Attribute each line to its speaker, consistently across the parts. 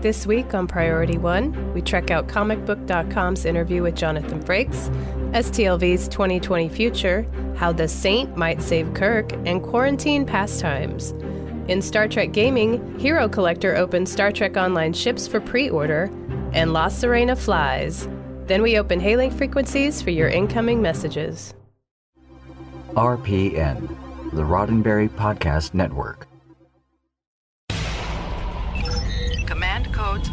Speaker 1: This week on Priority One, we check out comicbook.com's interview with Jonathan Frakes, STLV's 2020 future, how the Saint might save Kirk, and quarantine pastimes. In Star Trek Gaming, Hero Collector opens Star Trek Online ships for pre order, and La Sirena flies. Then we open hailing frequencies for your incoming messages.
Speaker 2: RPN, the Roddenberry Podcast Network.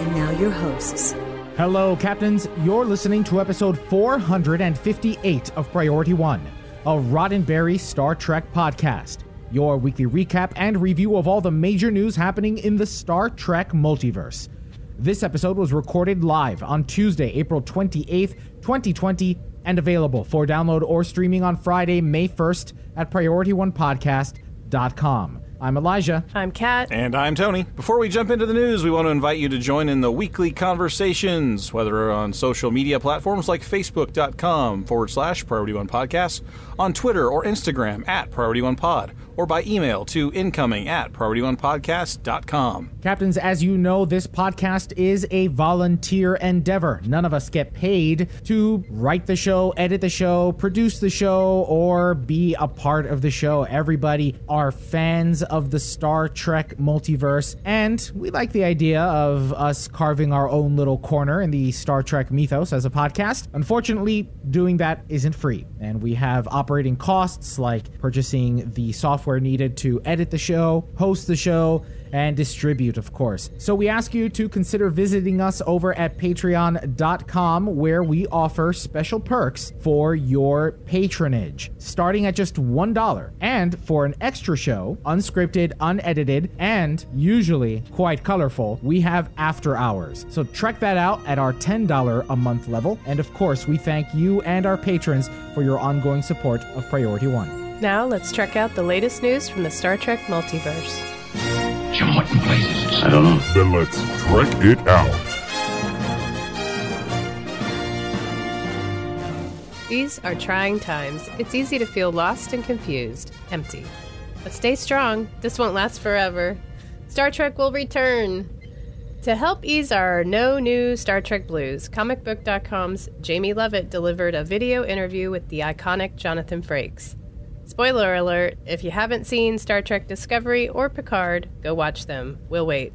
Speaker 3: And now your hosts.
Speaker 4: Hello, Captains. You're listening to episode 458 of Priority One, a Roddenberry Star Trek podcast. Your weekly recap and review of all the major news happening in the Star Trek multiverse. This episode was recorded live on Tuesday, April 28th, 2020, and available for download or streaming on Friday, May 1st at PriorityOnePodcast.com. I'm Elijah.
Speaker 1: I'm Kat.
Speaker 5: And I'm Tony. Before we jump into the news, we want to invite you to join in the weekly conversations, whether on social media platforms like Facebook.com forward slash Priority One Podcast, on Twitter or Instagram at Priority One Pod, or by email to incoming at PriorityOnePodcast.com.
Speaker 4: Captains, as you know, this podcast is a volunteer endeavor. None of us get paid to write the show, edit the show, produce the show, or be a part of the show. Everybody are fans of the Star Trek multiverse, and we like the idea of us carving our own little corner in the Star Trek mythos as a podcast. Unfortunately, doing that isn't free, and we have operating costs like purchasing the software needed to edit the show, host the show, and distribute, of course. So we ask you to consider visiting us over at patreon.com, where we offer special perks for your patronage, starting at just $1. And for an extra show, unscripted, unedited, and usually quite colorful, we have after hours. So check that out at our $10 a month level. And of course, we thank you and our patrons for your ongoing support of Priority One.
Speaker 1: Now let's check out the latest news from the Star Trek multiverse.
Speaker 6: Jim, what in blazes?
Speaker 7: I don't know.
Speaker 8: Then let's trek it out.
Speaker 1: These are trying times. It's easy to feel lost and confused, empty. But stay strong. This won't last forever. Star Trek will return. To help ease our no new Star Trek blues, comicbook.com's Jamie Levitt delivered a video interview with the iconic Jonathan Frakes. Spoiler alert if you haven't seen Star Trek Discovery or Picard, go watch them. We'll wait.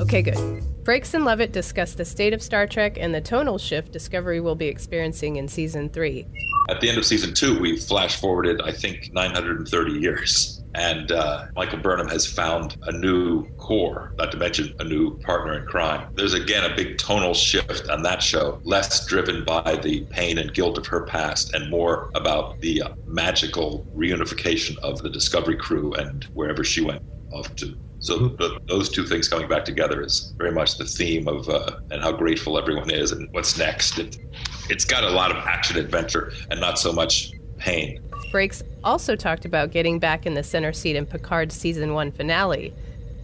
Speaker 1: Okay, good. Frakes and Levitt discuss the state of Star Trek and the tonal shift Discovery will be experiencing in season three.
Speaker 7: At the end of season two, we flash forwarded, I think, 930 years. And uh, Michael Burnham has found a new core, not to mention a new partner in crime. There's again a big tonal shift on that show, less driven by the pain and guilt of her past and more about the uh, magical reunification of the Discovery crew and wherever she went off to. So the, those two things coming back together is very much the theme of uh, and how grateful everyone is and what's next. It, it's got a lot of action adventure and not so much pain.
Speaker 1: Frakes also talked about getting back in the center seat in Picard's season one finale,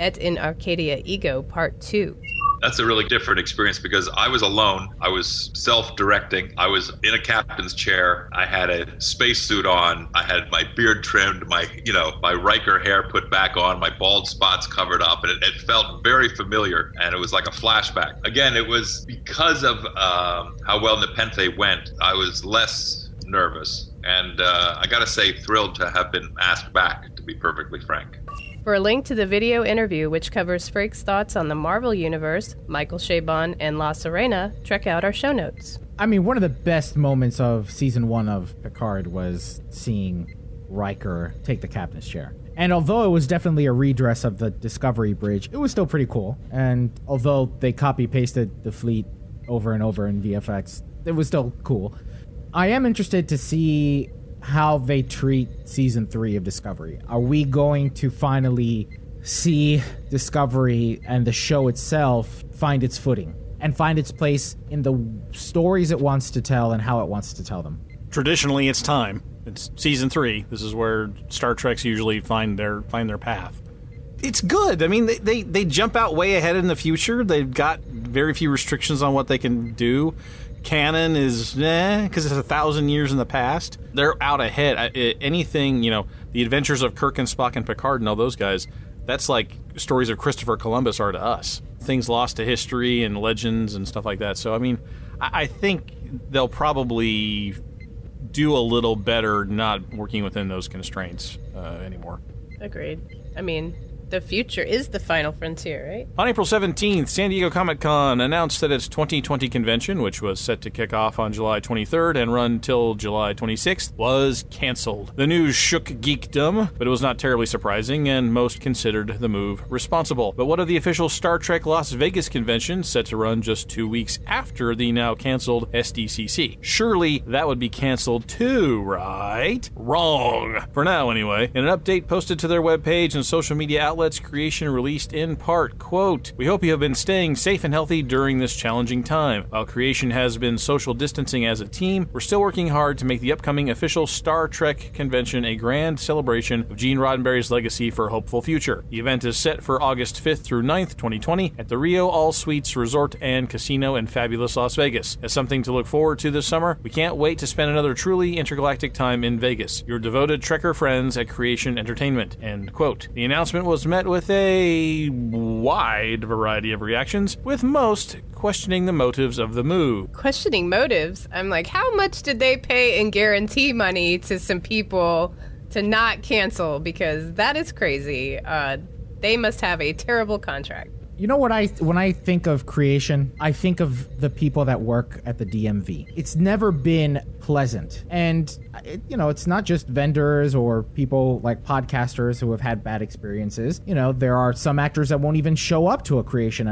Speaker 1: Et in Arcadia Ego Part 2.
Speaker 7: That's a really different experience because I was alone. I was self directing. I was in a captain's chair. I had a spacesuit on. I had my beard trimmed, my, you know, my Riker hair put back on, my bald spots covered up. And it, it felt very familiar. And it was like a flashback. Again, it was because of um, how well Nepenthe went, I was less nervous. And uh, I got to say, thrilled to have been asked back, to be perfectly frank.
Speaker 1: For a link to the video interview, which covers Frakes' thoughts on the Marvel Universe, Michael Chabon, and La Sirena, check out our show notes.
Speaker 4: I mean, one of the best moments of season one of Picard was seeing Riker take the captain's chair. And although it was definitely a redress of the Discovery Bridge, it was still pretty cool. And although they copy pasted the fleet over and over in VFX. It was still cool. I am interested to see how they treat season three of Discovery. Are we going to finally see Discovery and the show itself find its footing and find its place in the stories it wants to tell and how it wants to tell them?
Speaker 5: Traditionally, it's time. It's season three. This is where Star Trek's usually find their find their path. It's good. I mean, they, they, they jump out way ahead in the future. They've got very few restrictions on what they can do. Canon is eh, because it's a thousand years in the past. They're out ahead. I- I- Anything, you know, the adventures of Kirk and Spock and Picard and all those guys, that's like stories of Christopher Columbus are to us. Things lost to history and legends and stuff like that. So, I mean, I, I think they'll probably do a little better not working within those constraints uh, anymore.
Speaker 1: Agreed. I mean, the future is the final frontier, right?
Speaker 5: On April 17th, San Diego Comic Con announced that its 2020 convention, which was set to kick off on July 23rd and run till July 26th, was canceled. The news shook geekdom, but it was not terribly surprising, and most considered the move responsible. But what of the official Star Trek Las Vegas convention, set to run just two weeks after the now canceled SDCC? Surely that would be canceled too, right? Wrong. For now, anyway. In an update posted to their webpage and social media outlets, Let's creation released in part, quote, We hope you have been staying safe and healthy during this challenging time. While Creation has been social distancing as a team, we're still working hard to make the upcoming official Star Trek convention a grand celebration of Gene Roddenberry's legacy for a hopeful future. The event is set for August 5th through 9th, 2020, at the Rio All Suites Resort and Casino in fabulous Las Vegas. As something to look forward to this summer, we can't wait to spend another truly intergalactic time in Vegas. Your devoted Trekker friends at Creation Entertainment. End quote. The announcement was met with a wide variety of reactions, with most questioning the motives of the move.
Speaker 1: Questioning motives. I'm like, how much did they pay in guarantee money to some people to not cancel? Because that is crazy. Uh, they must have a terrible contract.
Speaker 4: You know what I when I think of creation, I think of the people that work at the DMV. It's never been pleasant. And it, you know, it's not just vendors or people like podcasters who have had bad experiences. You know, there are some actors that won't even show up to a creation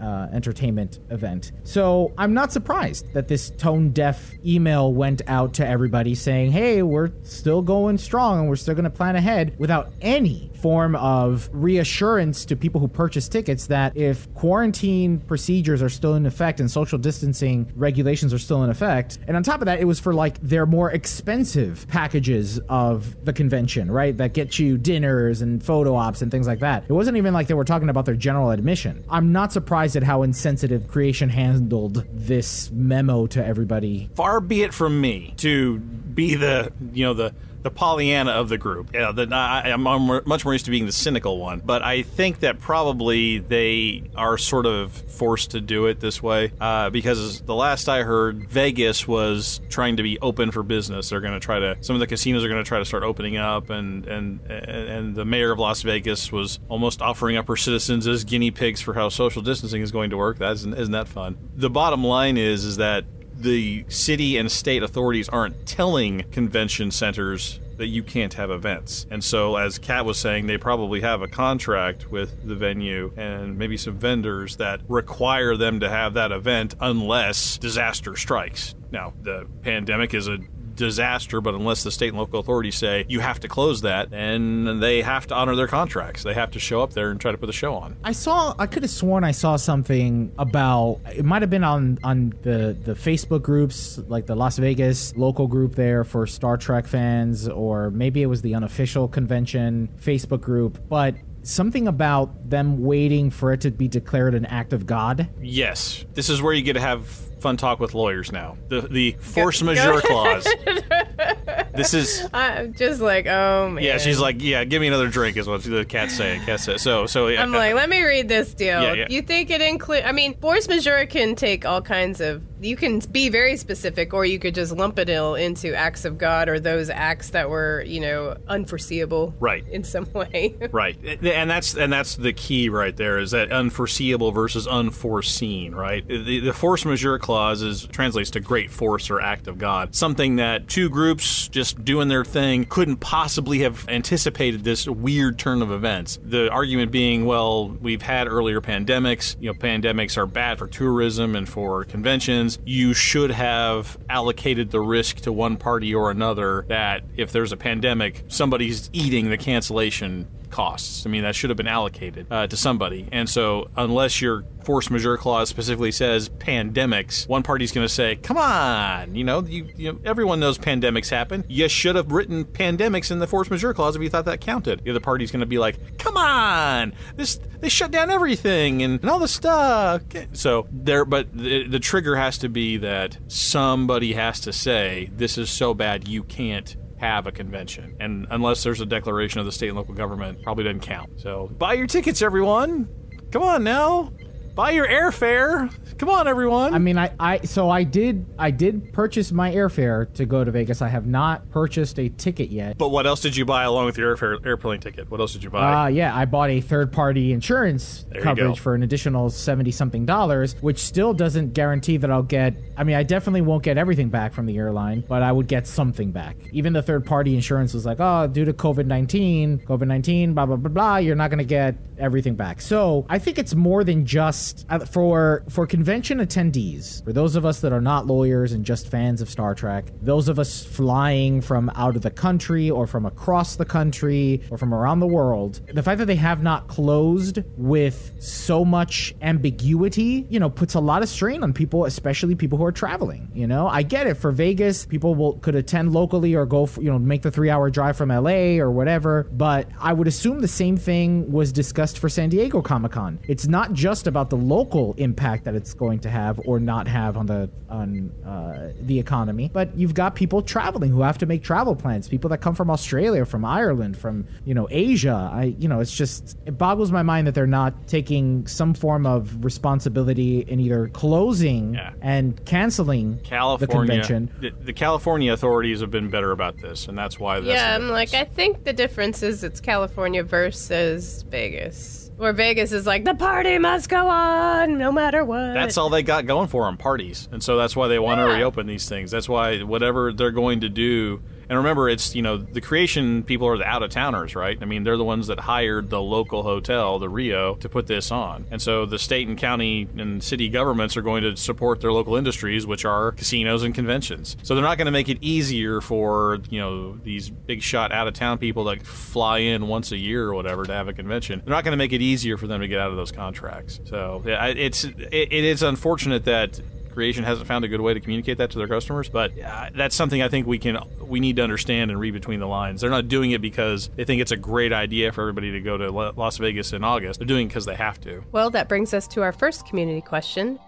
Speaker 4: uh, entertainment event. So, I'm not surprised that this tone deaf email went out to everybody saying, "Hey, we're still going strong and we're still going to plan ahead without any form of reassurance to people who purchase tickets that if quarantine procedures are still in effect and social distancing regulations are still in effect, and on top of that, it was for like their more expensive packages of the convention, right? That get you dinners and photo ops and things like that. It wasn't even like they were talking about their general admission. I'm not surprised at how insensitive creation handled this memo to everybody.
Speaker 5: Far be it from me to be the, you know, the the Pollyanna of the group. Yeah, the, I, am much more used to being the cynical one, but I think that probably they are sort of forced to do it this way uh, because the last I heard, Vegas was trying to be open for business. They're going to try to. Some of the casinos are going to try to start opening up, and and and the mayor of Las Vegas was almost offering up her citizens as guinea pigs for how social distancing is going to work. That isn't, isn't that fun? The bottom line is is that the city and state authorities aren't telling convention centers that you can't have events. And so, as Kat was saying, they probably have a contract with the venue and maybe some vendors that require them to have that event unless disaster strikes. Now, the pandemic is a disaster, but unless the state and local authorities say you have to close that, then they have to honor their contracts. They have to show up there and try to put the show on.
Speaker 4: I saw, I could have sworn I saw something about it. Might have been on on the the Facebook groups, like the Las Vegas local group there for Star Trek fans, or maybe it was the unofficial convention Facebook group, but something about them waiting for it to be declared an act of God.
Speaker 5: Yes, this is where you get to have fun talk with lawyers now. The the force go, majeure go. clause. this is.
Speaker 1: I'm just like, oh man.
Speaker 5: Yeah, she's like, yeah, give me another drink is what the cat's saying. Cat says. So so. Yeah,
Speaker 1: I'm like, let me read this deal. Yeah, yeah. You think it include? I mean, force majeure can take all kinds of. You can be very specific, or you could just lump it all into acts of God or those acts that were, you know, unforeseeable.
Speaker 5: Right.
Speaker 1: In some way.
Speaker 5: right, and that's and that's the key right there is that unforeseeable versus unforeseen. Right. The, the force majeure clause clause is translates to great force or act of God. Something that two groups just doing their thing couldn't possibly have anticipated this weird turn of events. The argument being, well, we've had earlier pandemics. You know, pandemics are bad for tourism and for conventions. You should have allocated the risk to one party or another that if there's a pandemic, somebody's eating the cancellation costs. I mean, that should have been allocated uh, to somebody. And so, unless your force majeure clause specifically says pandemics, one party's going to say, "Come on, you know, you, you know, everyone knows pandemics happen. You should have written pandemics in the force majeure clause if you thought that counted." The other party's going to be like, "Come on, this they shut down everything and, and all the stuff." So there, but the, the trigger has to be that somebody has to say, "This is so bad, you can't." have a convention. And unless there's a declaration of the state and local government, probably doesn't count. So buy your tickets, everyone. Come on now. Buy your airfare. Come on, everyone.
Speaker 4: I mean, I, I so I did I did purchase my airfare to go to Vegas. I have not purchased a ticket yet.
Speaker 5: But what else did you buy along with your airfare, airplane ticket? What else did you buy?
Speaker 4: Uh, yeah, I bought a third party insurance
Speaker 5: There
Speaker 4: coverage for an additional 70 something dollars, which still doesn't guarantee that I'll get. I mean, I definitely won't get everything back from the airline, but I would get something back. Even the third party insurance was like, oh, due to COVID 19, COVID 19, blah, blah, blah, blah, you're not going to get everything back. So I think it's more than just uh, for for convention attendees, for those of us that are not lawyers and just fans of Star Trek, those of us flying from out of the country or from across the country or from around the world, the fact that they have not closed with so much ambiguity, you know, puts a lot of strain on people, especially people who are traveling. You know, I get it for Vegas, people will could attend locally or go, for, you know, make the three hour drive from LA or whatever. But I would assume the same thing was discussed for San Diego Comic Con. It's not just about the local impact that it's going to have or not have on the on uh, the economy, but you've got people traveling who have to make travel plans. People that come from Australia, from Ireland, from you know Asia. I you know it's just it boggles my mind that they're not taking some form of responsibility in either closing
Speaker 5: Yeah.
Speaker 4: and canceling the convention.
Speaker 5: The, the California authorities have been better about this, and that's why. That's
Speaker 1: yeah, I'm like, I think the difference is it's California versus Vegas. Where Vegas is like, the party must go on no matter what.
Speaker 5: That's all they got going for them, parties. And so that's why they want to reopen these things. That's why whatever they're going to do. And remember, it's, you know, the creation people are the out of towners, right? I mean, they're the ones that hired the local hotel, the Rio, to put this on. And so the state and county and city governments are going to support their local industries, which are casinos and conventions. So they're not going to make it easier for, you know, these big shot out of town people that fly in once a year or whatever to have a convention. They're not going to make it easier for them to get out of those contracts. So yeah, it's, it, it is unfortunate that creation hasn't found a good way to communicate that to their customers but uh, that's something i think we can we need to understand and read between the lines. They're not doing it because they think it's a great idea for everybody to go to La- las vegas in august. They're doing it because they have to.
Speaker 1: Well, that brings us to our first community question.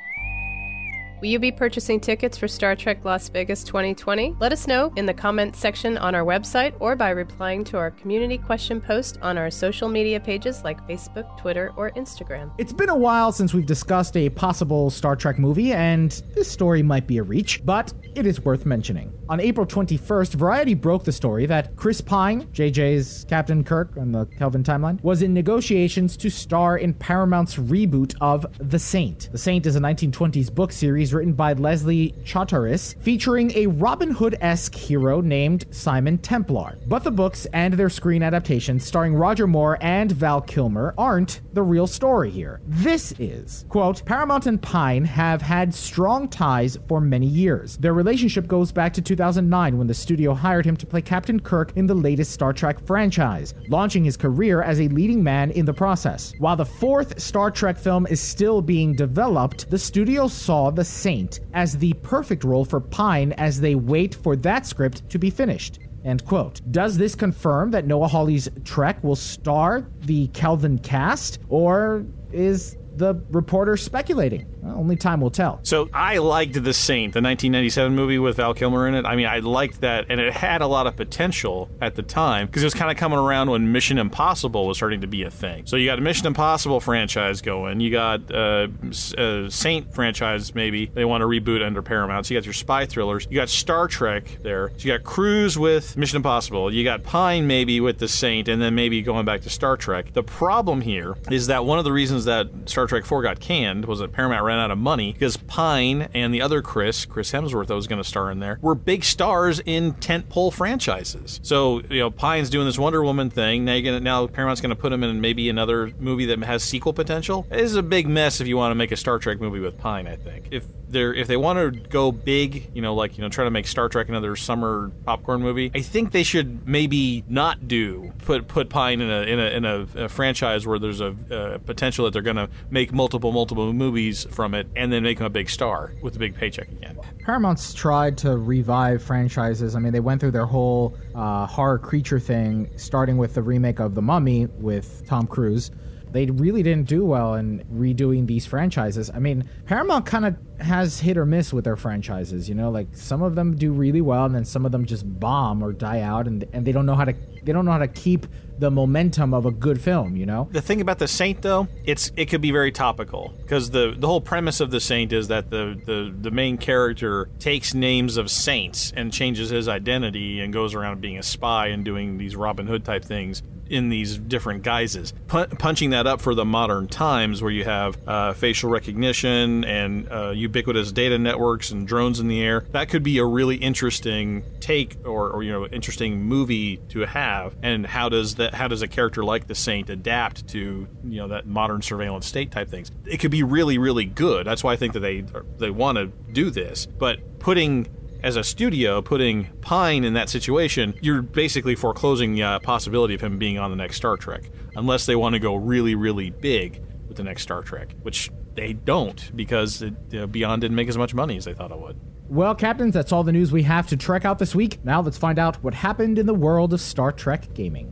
Speaker 1: Will you be purchasing tickets for Star Trek Las Vegas 2020? Let us know in the comments section on our website or by replying to our community question post on our social media pages like Facebook, Twitter, or Instagram.
Speaker 4: It's been a while since we've discussed a possible Star Trek movie, and this story might be a reach, but it is worth mentioning. On April 21st, Variety broke the story that Chris Pine, JJ's Captain Kirk on the Kelvin timeline, was in negotiations to star in Paramount's reboot of The Saint. The Saint is a 1920s book series written by Leslie Charteris, featuring a Robin Hood esque hero named Simon Templar. But the books and their screen adaptations, starring Roger Moore and Val Kilmer, aren't the real story here. This is, quote, Paramount and Pine have had strong ties for many years. Their relationship goes back to 2009 when the studio hired him to play Captain Kirk in the latest Star Trek franchise, launching his career as a leading man in the process. While the fourth Star Trek film is still being developed, the studio saw The Saint as the perfect role for Pine as they wait for that script to be finished. End quote. Does this confirm that Noah Hawley's Trek will star the Kelvin cast, or is the reporter speculating? Well, only time will tell.
Speaker 5: So I liked The Saint, the 1997 movie with Val Kilmer in it. I mean, I liked that, and it had a lot of potential at the time because it was kind of coming around when Mission Impossible was starting to be a thing. So you got a Mission Impossible franchise going. You got uh, S- uh, Saint franchise, maybe they want to reboot under Paramount. So you got your spy thrillers. You got Star Trek there. So you got Cruise with Mission Impossible. You got Pine maybe with The Saint, and then maybe going back to Star Trek. The problem here is that one of the reasons that Star Star Trek 4 got canned was that Paramount ran out of money because Pine and the other Chris, Chris Hemsworth, that was going to star in there, were big stars in tentpole franchises. So you know, Pine's doing this Wonder Woman thing. Now, gonna, now Paramount's going to put him in maybe another movie that has sequel potential. It is a big mess if you want to make a Star Trek movie with Pine. I think if they're if they want to go big, you know, like you know, try to make Star Trek another summer popcorn movie, I think they should maybe not do put put Pine in a in a, in a, a franchise where there's a, a potential that they're going to make multiple multiple movies from it, and then make him a big star with a big paycheck again.
Speaker 4: Paramount's tried to revive franchises. I mean, they went through their whole uh, horror creature thing, starting with the remake of The Mummy with Tom Cruise. They really didn't do well in redoing these franchises. I mean, Paramount kind of has hit or miss with their franchises. You know, like some of them do really well, and then some of them just bomb or die out, and and they don't know how to they don't know how to keep the momentum of a good film. You know,
Speaker 5: The thing about the Saint, though, it's it could be very topical because the the whole premise of the Saint is that the the the main character takes names of saints and changes his identity and goes around being a spy and doing these Robin Hood type things in these different guises. Pu- punching that up for the modern times where you have uh, facial recognition and uh, ubiquitous data networks and drones in the air, that could be a really interesting take or, or you know interesting movie to have. And how does that how does a character like the Saint adapt to you know that modern surveillance state type things? It could be really really good. That's why I think that they they want to do this, but putting as a studio putting Pine in that situation, you're basically foreclosing the uh, possibility of him being on the next Star Trek, unless they want to go really, really big with the next Star Trek, which they don't because it, you know, Beyond didn't make as much money as they thought it would.
Speaker 4: Well, captains, that's all the news we have to trek out this week. Now let's find out what happened in the world of Star Trek gaming.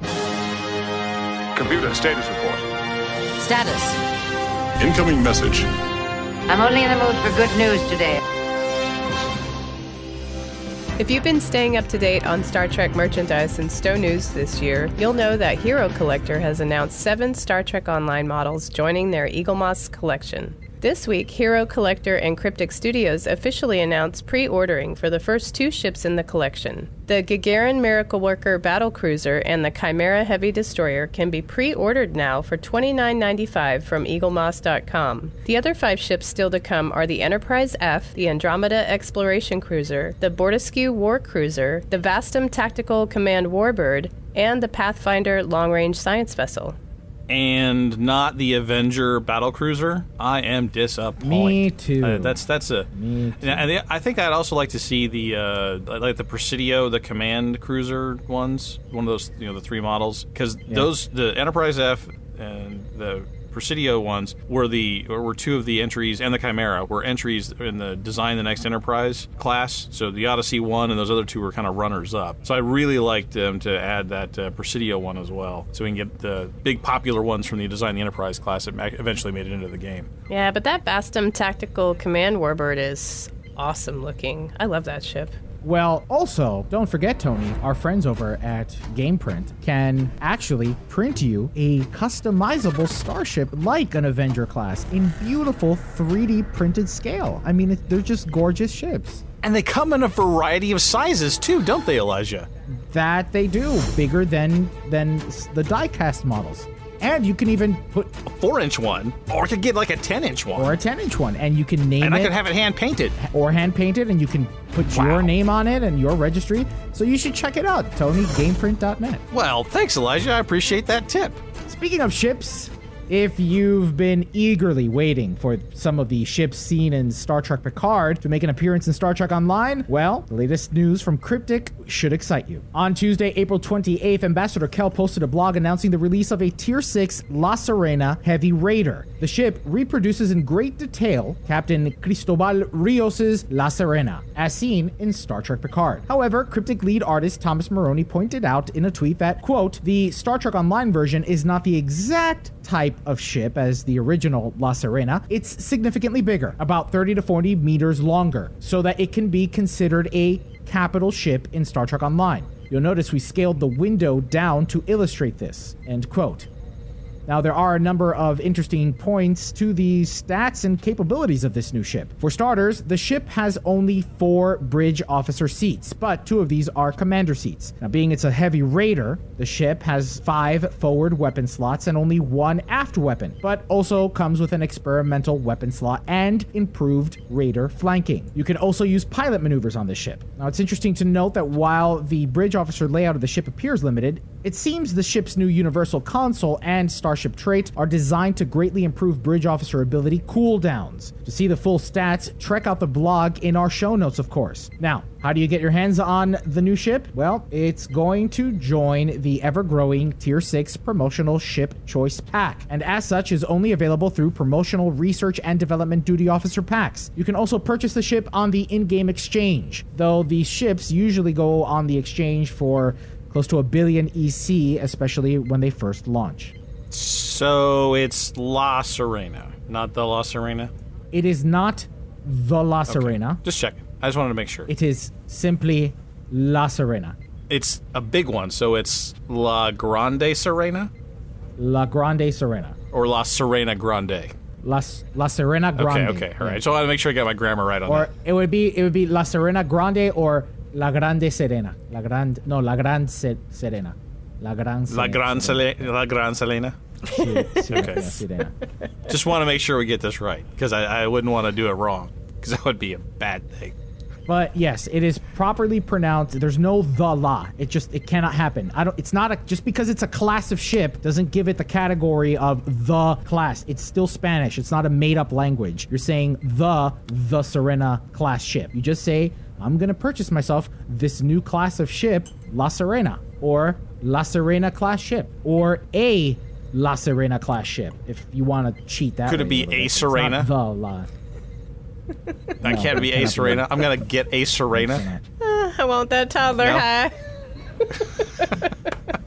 Speaker 8: Computer status report.
Speaker 9: Status.
Speaker 8: Incoming message.
Speaker 9: I'm only in the mood for good news today.
Speaker 1: If you've been staying up to date on Star Trek merchandise and STO News this year, you'll know that Hero Collector has announced seven Star Trek Online models joining their Eaglemoss collection. This week, Hero Collector and Cryptic Studios officially announced pre ordering for the first two ships in the collection. The Gagarin Miracle Worker Battle Cruiser and the Chimera Heavy Destroyer can be pre ordered now for $29.95 from EagleMoss.com. The other five ships still to come are the Enterprise F, the Andromeda Exploration Cruiser, the Bortasqu' War Cruiser, the Vastum Tactical Command Warbird, and the Pathfinder Long Range Science Vessel.
Speaker 5: And not the Avenger battle cruiser. I am disappointed.
Speaker 4: Me too.
Speaker 5: Uh, that's that's a.
Speaker 4: Me too.
Speaker 5: And I- think I'd also like to see the uh, like the Presidio, the command cruiser ones, one of those you know the three models, because those the Enterprise F and the Presidio ones were the were two of the entries, and the Chimera were entries in the Design the Next Enterprise class. So the Odyssey one and those other two were kind of runners up. So I really liked them to add that uh, Presidio one as well, so we can get the big popular ones from the Design the Enterprise class that eventually made it into the game.
Speaker 1: Yeah, but that Bastum Tactical Command Warbird is awesome looking. I love that ship.
Speaker 4: Well, also, don't forget, Tony, our friends over at GamePrint can actually print you a customizable starship like an Avenger class in beautiful 3D printed scale. I mean, it, they're just gorgeous ships.
Speaker 5: And they come in a variety of sizes too, don't they, Elijah?
Speaker 4: That they do, bigger than than the diecast models. And you can even put
Speaker 5: A four-inch one, or I could get like a ten-inch one,
Speaker 4: or a 10 inch one, and you can name it.
Speaker 5: and I
Speaker 4: it
Speaker 5: could have it hand painted.
Speaker 4: or hand painted, and you can put
Speaker 5: Wow.
Speaker 4: your name on it and your registry. So you should check it out, TonyGamePrint.net.
Speaker 5: Well, thanks, Elijah. I appreciate that tip.
Speaker 4: Speaking of ships, if you've been eagerly waiting for some of the ships seen in Star Trek Picard to make an appearance in Star Trek Online, well, the latest news from Cryptic should excite you. On Tuesday, April 28th, Ambassador Kael posted a blog announcing the release of a Tier 6 La Sirena Heavy Raider. The ship reproduces in great detail Captain Cristobal Rios' La Sirena, as seen in Star Trek Picard. However, Cryptic lead artist Thomas Marrone pointed out in a tweet that, quote, the Star Trek Online version is not the exact type of ship as the original La Sirena. It's significantly bigger, about 30 to 40 meters longer, so that it can be considered a capital ship in Star Trek Online. You'll notice we scaled the window down to illustrate this. End quote. Now, there are a number of interesting points to the stats and capabilities of this new ship. For starters, the ship has only four bridge officer seats, but two of these are commander seats. Now, being it's a heavy raider, the ship has five forward weapon slots and only one aft weapon, but also comes with an experimental weapon slot and improved raider flanking. You can also use pilot maneuvers on this ship. Now, it's interesting to note that while the bridge officer layout of the ship appears limited, it seems the ship's new universal console and starship trait are designed to greatly improve bridge officer ability cooldowns. To see the full stats, check out the blog in our show notes, of course. Now, how do you get your hands on the new ship? Well, it's going to join the ever growing Tier 6 promotional ship choice pack, and as such is only available through promotional research and development duty officer packs. You can also purchase the ship on the in game exchange, though these ships usually go on the exchange for close to a billion EC, especially when they first launch.
Speaker 5: So it's La Sirena, not the La Sirena?
Speaker 4: It is not the La Sirena.
Speaker 5: Just checking. I just wanted to make sure.
Speaker 4: It is simply La Sirena.
Speaker 5: It's a big one, so it's La Grande Sirena?
Speaker 4: La Grande Sirena.
Speaker 5: Or La Sirena Grande?
Speaker 4: La, La Sirena Grande.
Speaker 5: Okay, okay, all right. So I want to make sure I got my grammar right on
Speaker 4: Or
Speaker 5: that.
Speaker 4: it would be it would be La Sirena Grande or La Grande Sirena. La Grande no La Grande Se- Sirena. La Gran
Speaker 5: La Gran Sele- La Gran Selena?
Speaker 4: Se- Se-
Speaker 5: Okay.
Speaker 4: Sirena.
Speaker 5: Just want to make sure we get this right, because I, I wouldn't want to do it wrong, because that would be a bad thing.
Speaker 4: But yes, it is properly pronounced. There's no the la. It just it cannot happen. I don't. It's not a just because it's a class of ship doesn't give it the category of the class. It's still Spanish. It's not a made up language. You're saying the the Serena class ship. You just say I'm gonna purchase myself this new class of ship, La Sirena, or La Sirena class ship, or a La Sirena class ship. If you want to cheat that.
Speaker 5: Could it be
Speaker 4: little
Speaker 5: a
Speaker 4: bit.
Speaker 5: Serena?
Speaker 4: The La.
Speaker 5: I
Speaker 4: No,
Speaker 5: can't be a. Serena. I'm going to get a Serena.
Speaker 1: Uh, I want that toddler
Speaker 5: No.
Speaker 1: high.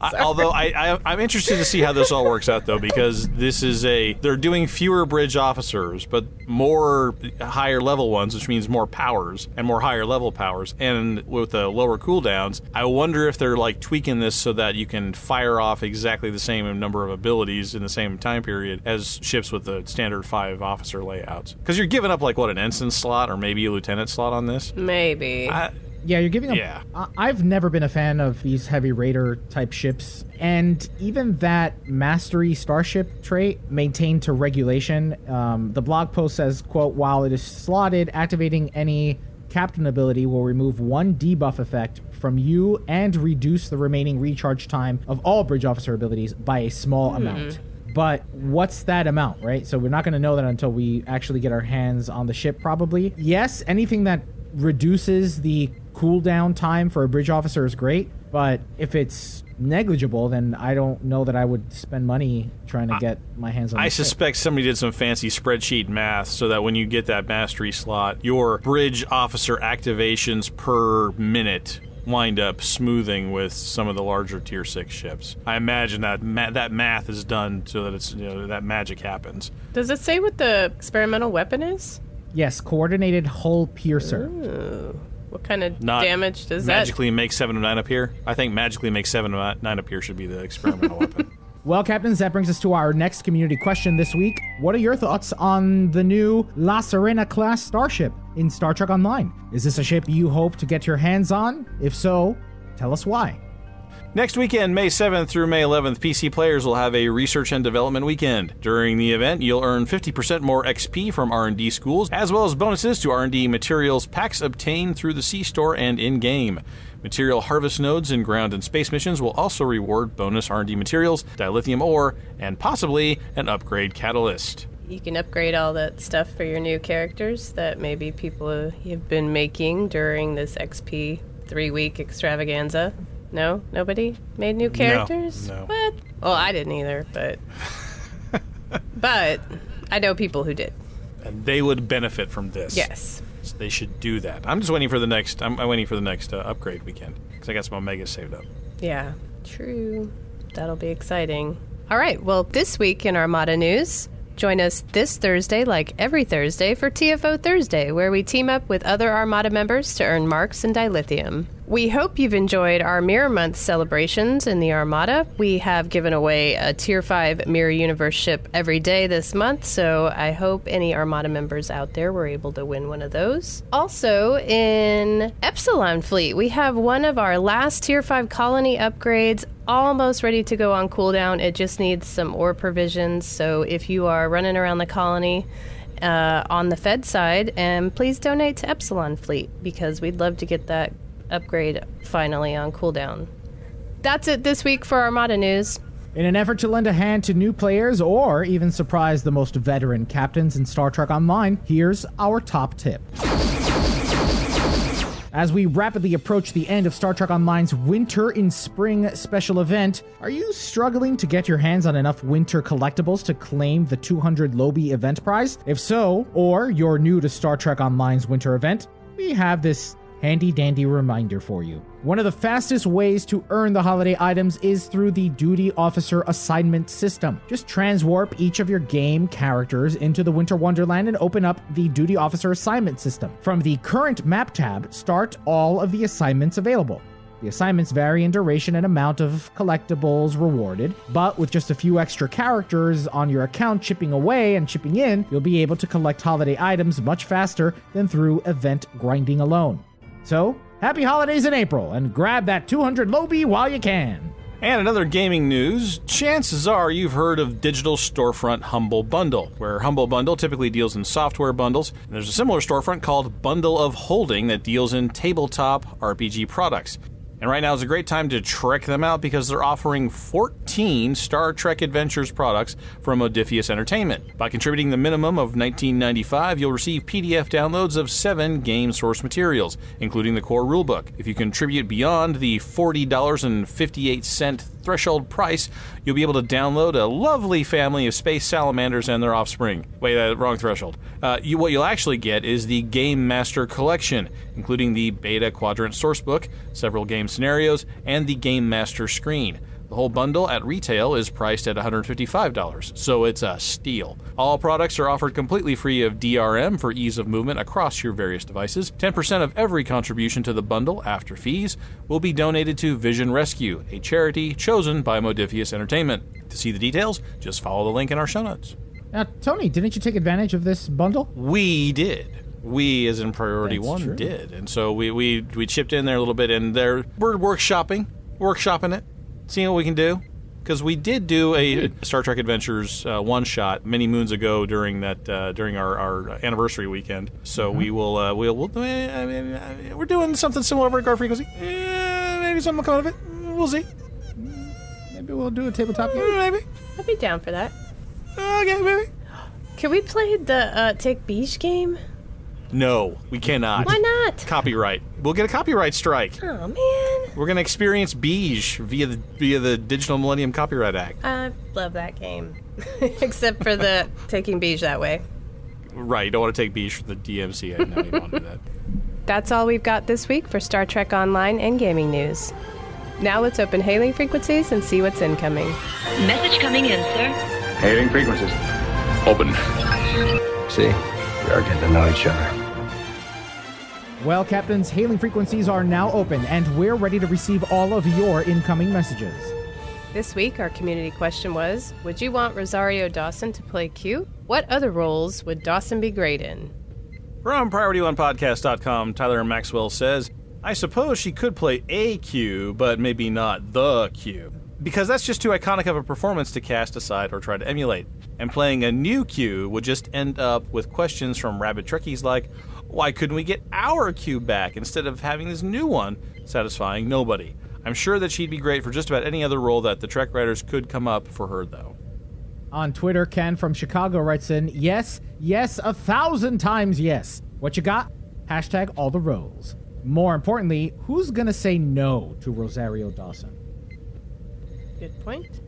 Speaker 5: I, although I, I, I'm interested to see how this all works out, though, because this is a they're doing fewer bridge officers, but more higher level ones, which means more powers and more higher level powers, and with the lower cooldowns. I wonder if they're like tweaking this so that you can fire off exactly the same number of abilities in the same time period as ships with the standard five officer layouts. Because you're giving up like what an ensign slot or maybe a lieutenant slot on this.
Speaker 1: Maybe.
Speaker 5: I,
Speaker 4: Yeah, you're giving up.
Speaker 5: Yeah.
Speaker 4: I- I've never been a fan of these heavy raider type ships, and even that mastery starship trait maintained to regulation. Um, the blog post says, "quote While it is slotted, activating any captain ability will remove one debuff effect from you and reduce the remaining recharge time of all bridge officer abilities by a small amount." But what's that amount, right? So we're not going to know that until we actually get our hands on the ship, probably. Yes, anything that reduces the cooldown time for a bridge officer is great, but if it's negligible, then I don't know that I would spend money trying to get my hands on.
Speaker 5: I
Speaker 4: the ship.
Speaker 5: suspect somebody did some fancy spreadsheet math so that when you get that mastery slot, your bridge officer activations per minute wind up smoothing with some of the larger tier six ships. I imagine that ma- that math is done so that it's you know that magic happens.
Speaker 1: Does it say what the experimental weapon is?
Speaker 4: Yes, coordinated hull piercer.
Speaker 1: Ooh. What kind of
Speaker 5: Not
Speaker 1: damage does that
Speaker 5: magically make seven of nine appear. I think magically make seven of nine appear should be the experimental weapon.
Speaker 4: Well, captains, that brings us to our next community question this week. What are your thoughts on the new La Sirena class starship in Star Trek Online? Is this a ship you hope to get your hands on? If so, tell us why.
Speaker 5: Next weekend, May 7th through May 11th, PC players will have a research and development weekend. During the event, you'll earn 50% more XP from R&D schools, as well as bonuses to R&D materials packs obtained through the C-Store and in-game. Material harvest nodes in ground and space missions will also reward bonus R&D materials, dilithium ore, and possibly an upgrade catalyst.
Speaker 1: You can upgrade all that stuff for your new characters that maybe people have been making during this XP three week extravaganza. No? Nobody made new characters?
Speaker 5: no.
Speaker 1: What? Well, I didn't either, but. but I know people who did.
Speaker 5: And they would benefit from this.
Speaker 1: Yes.
Speaker 5: So they should do that. I'm just waiting for the next. I'm, I'm waiting for the next uh, upgrade weekend because I got some Omegas saved up.
Speaker 1: Yeah, true. That'll be exciting. All right, well, this week in Armada News, join us this Thursday, like every Thursday, for TFO Thursday, where we team up with other Armada members to earn marks and dilithium. We hope you've enjoyed our Mirror Month celebrations in the Armada. We have given away a Tier 5 Mirror Universe ship every day this month, so I hope any Armada members out there were able to win one of those. Also, in Epsilon Fleet, we have one of our last Tier 5 colony upgrades almost ready to go on cooldown. It just needs some ore provisions, so if you are running around the colony, uh, on the Fed side, and please donate to Epsilon Fleet because we'd love to get that upgrade finally on cooldown. That's it this week for Armada News.
Speaker 4: In an effort to lend a hand to new players or even surprise the most veteran captains in Star Trek Online, here's our top tip. As we rapidly approach the end of Star Trek Online's Winter in Spring special event, are you struggling to get your hands on enough winter collectibles to claim the 200 Lobi event prize? If so, or you're new to Star Trek Online's winter event, we have this handy dandy reminder for you. One of the fastest ways to earn the holiday items is through the Duty Officer Assignment System. Just transwarp each of your game characters into the Winter Wonderland and open up the Duty Officer Assignment System. From the current map tab, start all of the assignments available. The assignments vary in duration and amount of collectibles rewarded, but with just a few extra characters on your account chipping away and chipping in, you'll be able to collect holiday items much faster than through event grinding alone. So, happy holidays in April and grab that 200 Lobi while you can.
Speaker 5: And another gaming news, chances are you've heard of digital storefront Humble Bundle, where Humble Bundle typically deals in software bundles. And there's a similar storefront called Bundle of Holding that deals in tabletop RPG products. And right now is a great time to check them out because they're offering 14 Star Trek Adventures products from Modiphius Entertainment. By contributing the minimum of 19.95, you'll receive PDF downloads of 7 game source materials, including the core rulebook. If you contribute beyond the $40.58 threshold price, you'll be able to download a lovely family of space salamanders and their offspring. Wait, uh, wrong threshold. Uh, you, what you'll actually get is the Game Master Collection, including the Beta Quadrant sourcebook, several game scenarios, and the Game Master screen. The whole bundle at retail is priced at $155, so it's a steal. All products are offered completely free of DRM for ease of movement across your various devices. 10% of every contribution to the bundle after fees will be donated to Vision Rescue, a charity chosen by Modiphius Entertainment. To see the details, just follow the link in our show notes.
Speaker 4: Now, Tony, didn't you take advantage of this bundle?
Speaker 5: We did. We, as in Priority
Speaker 4: That's
Speaker 5: One,
Speaker 4: true.
Speaker 5: did, and so we, we we chipped in there a little bit, and there we're workshopping, workshopping it, seeing what we can do. Because we did do a Star Trek Adventures uh, one shot many moons ago during that uh, during our, our anniversary weekend. So we will uh, we'll, we'll uh, we're doing something similar over at Guard Frequency. Maybe something will come out of it. We'll see.
Speaker 4: Maybe we'll do a tabletop game.
Speaker 5: Maybe.
Speaker 1: I'd be down for that.
Speaker 5: Okay, maybe.
Speaker 1: Can we play the uh, Take Beach game?
Speaker 5: No, we cannot.
Speaker 1: Why not?
Speaker 5: Copyright. We'll get a copyright strike.
Speaker 1: Oh man,
Speaker 5: We're gonna experience Beige via the via the Digital Millennium Copyright Act.
Speaker 1: I love that game, except for the taking beach that way.
Speaker 5: Right, you don't want to take Beige from the DMC. I know you want to do that.
Speaker 1: That's all we've got this week for Star Trek Online and gaming news. Now let's open hailing frequencies and see what's incoming.
Speaker 9: Message coming in, sir.
Speaker 8: Hailing frequencies. Open.
Speaker 2: See, we are getting to know each other.
Speaker 4: Well, Captains, hailing frequencies are now open, and we're ready to receive all of your incoming messages.
Speaker 1: This week, our community question was Would you want Rosario Dawson to play Q? What other roles would Dawson be great in?
Speaker 5: From PriorityOnePodcast.com, Tyler Maxwell says, I suppose she could play a Q, but maybe not the Q. Because that's just too iconic of a performance to cast aside or try to emulate. And playing a new Q would just end up with questions from rabid Trekkies like, why couldn't we get our Q back instead of having this new one, satisfying nobody? I'm sure that she'd be great for just about any other role that the Trek writers could come up for her, though.
Speaker 4: On Twitter, Ken from Chicago writes in, Yes, yes, a thousand times yes. What you got? Hashtag all the roles. More importantly, who's gonna say no to Rosario Dawson?
Speaker 1: Good point.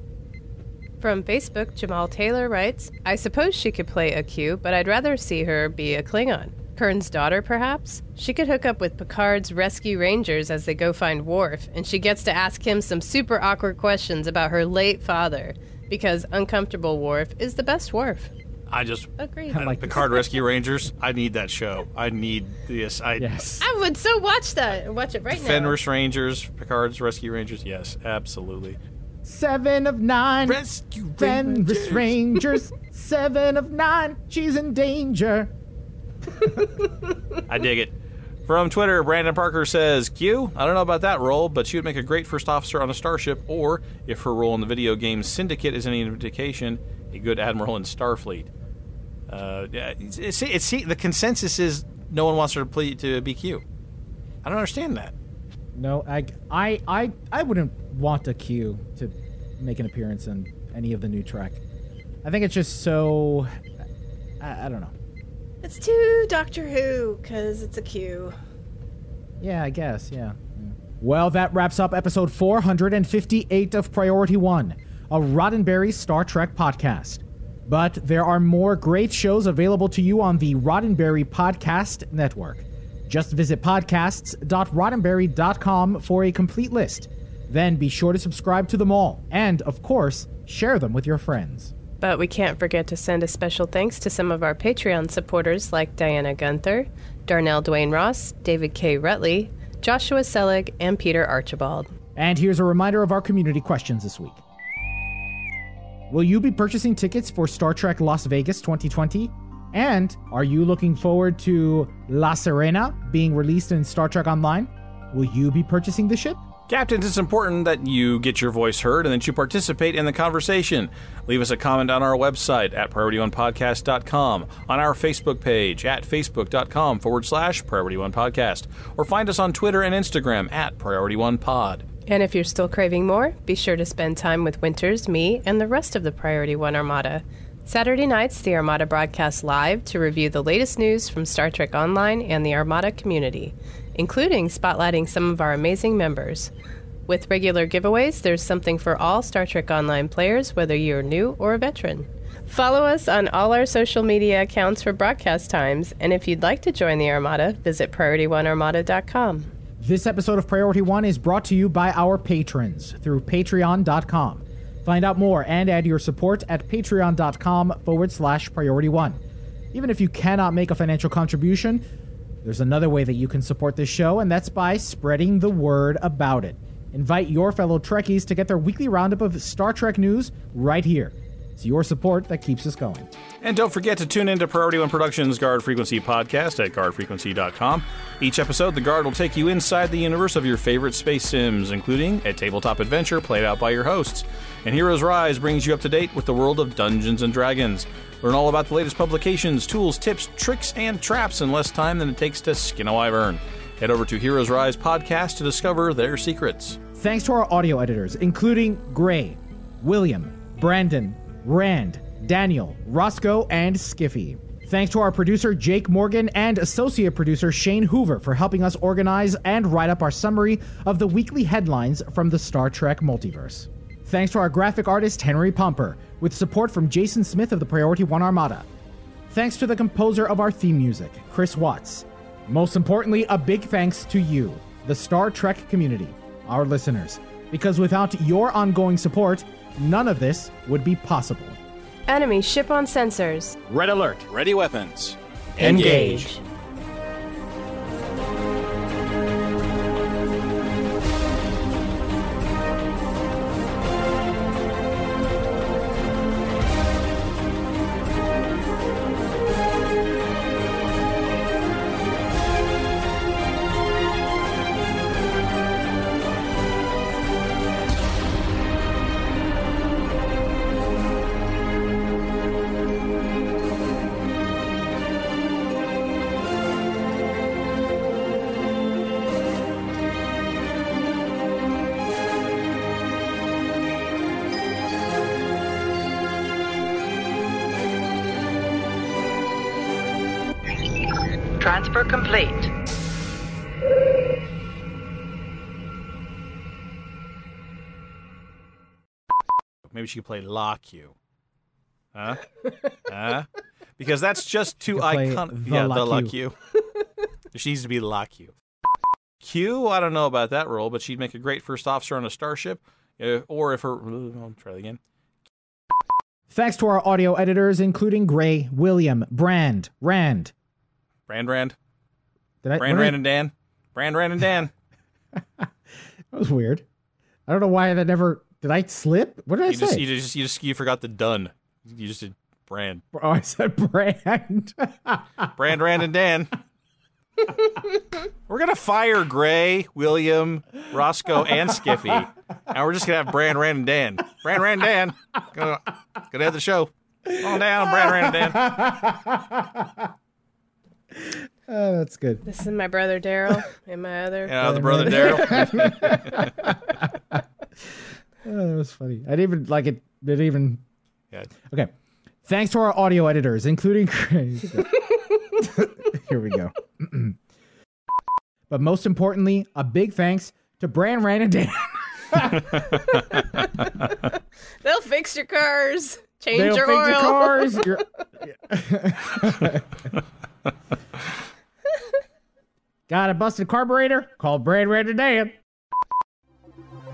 Speaker 1: From Facebook, Jamal Taylor writes I suppose she could play a Q, but I'd rather see her be a Klingon. Kurn's daughter, perhaps? She could hook up with Picard's rescue rangers as they go find Worf, and she gets to ask him some super awkward questions about her late father, because uncomfortable Worf is the best Worf.
Speaker 5: I just
Speaker 1: agree.
Speaker 4: I like this.
Speaker 5: Picard Rescue Rangers. I need that show. I need this. I
Speaker 4: Yes.
Speaker 1: I would so watch that. Watch it right now.
Speaker 5: Fenris Rangers, Picard's Rescue Rangers. Yes, absolutely.
Speaker 4: Seven of nine.
Speaker 5: Rescue
Speaker 4: Fenris Rangers. Seven of nine. She's in danger.
Speaker 5: I dig it. From Twitter, Brandon Parker says, Q, I don't know about that role, but she would make a great first officer on a starship, or, if her role in the video game Syndicate is any indication, a good admiral in Starfleet. Uh, it's, it's, the consensus is no one wants her to, play, to be Q. I don't understand that.
Speaker 4: No, I, I, I, I wouldn't want a Q to make an appearance in any of the new Trek. I think it's just so. I, I don't know.
Speaker 1: It's too Doctor Who because it's a Q.
Speaker 4: Yeah, I guess. Yeah. yeah. Well, that wraps up episode 458 of Priority One, a Roddenberry Star Trek podcast. But there are more great shows available to you on the Roddenberry Podcast Network. Just visit podcasts.roddenberry.com for a complete list. Then be sure to subscribe to them all, and, of course, share them with your friends.
Speaker 1: But we can't forget to send a special thanks to some of our Patreon supporters like Diana Gunther, Darnell Dwayne Ross, David K. Rutley, Joshua Selig, and Peter Archibald.
Speaker 4: And here's a reminder of our community questions this week. Will you be purchasing tickets for Star Trek Las Vegas 2020? And are you looking forward to La Sirena being released in Star Trek Online? Will you be purchasing the ship?
Speaker 5: Captains, it's important that you get your voice heard and that you participate in the conversation. Leave us a comment on our website at PriorityOnePodcast.com, on our Facebook page at Facebook.com forward slash Priority One Podcast, or find us on Twitter and Instagram at Priority One Pod.
Speaker 1: And if you're still craving more, be sure to spend time with Winters, me, and the rest of the Priority One Armada. Saturday nights, the Armada broadcasts live to review the latest news from Star Trek Online and the Armada community, including spotlighting some of our amazing members. With regular giveaways, there's something for all Star Trek Online players, whether you're new or a veteran. Follow us on all our social media accounts for broadcast times, and if you'd like to join the Armada, visit PriorityOneArmada.com.
Speaker 4: This episode of Priority One is brought to you by our patrons through patreon.com. Find out more and add your support at patreon.com forward slash priority one. Even if you cannot make a financial contribution, there's another way that you can support this show, and that's by spreading the word about it. Invite your fellow Trekkies to get their weekly roundup of Star Trek news right here. It's your support that keeps us going.
Speaker 5: And don't forget to tune into Priority One Productions Guard Frequency podcast at guardfrequency.com. Each episode, the Guard will take you inside the universe of your favorite space sims, including a tabletop adventure played out by your hosts. And Heroes Rise brings you up to date with the world of Dungeons and Dragons. Learn all about the latest publications, tools, tips, tricks, and traps in less time than it takes to skin a wyvern. Head over to Heroes Rise podcast to discover their secrets.
Speaker 4: Thanks to our audio editors, including Gray, William, Brandon, Rand, Daniel, Roscoe, and Skiffy. Thanks to our producer Jake Morgan and associate producer Shane Hoover for helping us organize and write up our summary of the weekly headlines from the Star Trek multiverse. Thanks to our graphic artist Henry Pumper, with support from Jason Smith of the Priority One Armada. Thanks to the composer of our theme music, Chris Watts. Most importantly, a big thanks to you, the Star Trek community, our listeners, because without your ongoing support, none of this would be possible.
Speaker 1: Enemy ship on sensors.
Speaker 5: Red alert. Ready weapons.
Speaker 4: Engage.
Speaker 10: Transfer
Speaker 5: Maybe she could play Lock You. Huh? huh? Because that's just too iconic. Yeah,
Speaker 4: Lock
Speaker 5: the
Speaker 4: You.
Speaker 5: You. she needs to be Lock You. Q, I don't know about that role, but she'd make a great first officer on a starship. Uh, or if her. I'll try that again.
Speaker 4: Thanks to our audio editors, including Gray, William, Brand, Rand.
Speaker 5: Brand Rand.
Speaker 4: Did I,
Speaker 5: Brand
Speaker 4: did I-
Speaker 5: Rand and Dan. Brand Rand and Dan.
Speaker 4: That was weird. I don't know why that never. Did I slip? What did I
Speaker 5: You
Speaker 4: say?
Speaker 5: just, you just you just you forgot the done. You just did Brand.
Speaker 4: oh, I said brand.
Speaker 5: Brand Rand and Dan. we're gonna fire Gray, William, Roscoe, and Skiffy, and we're just gonna have Brand Rand and Dan. Brand Rand Dan. Gonna gonna have the show. On down, Brand Rand and Dan.
Speaker 4: oh, that's good.
Speaker 1: This is my brother Daryl and my other.
Speaker 5: Yeah, the brother Daryl.
Speaker 4: Oh, that was funny. I didn't even like it. Didn't even.
Speaker 5: Yeah.
Speaker 4: Okay. Thanks to our audio editors, including. Here we go. but most importantly, a big thanks to Brand Rand and Dan.
Speaker 1: They'll fix your cars, change
Speaker 4: They'll
Speaker 1: your
Speaker 4: fix
Speaker 1: oil.
Speaker 4: your cars. your- Got a busted carburetor? Call Brand Rand and Dan.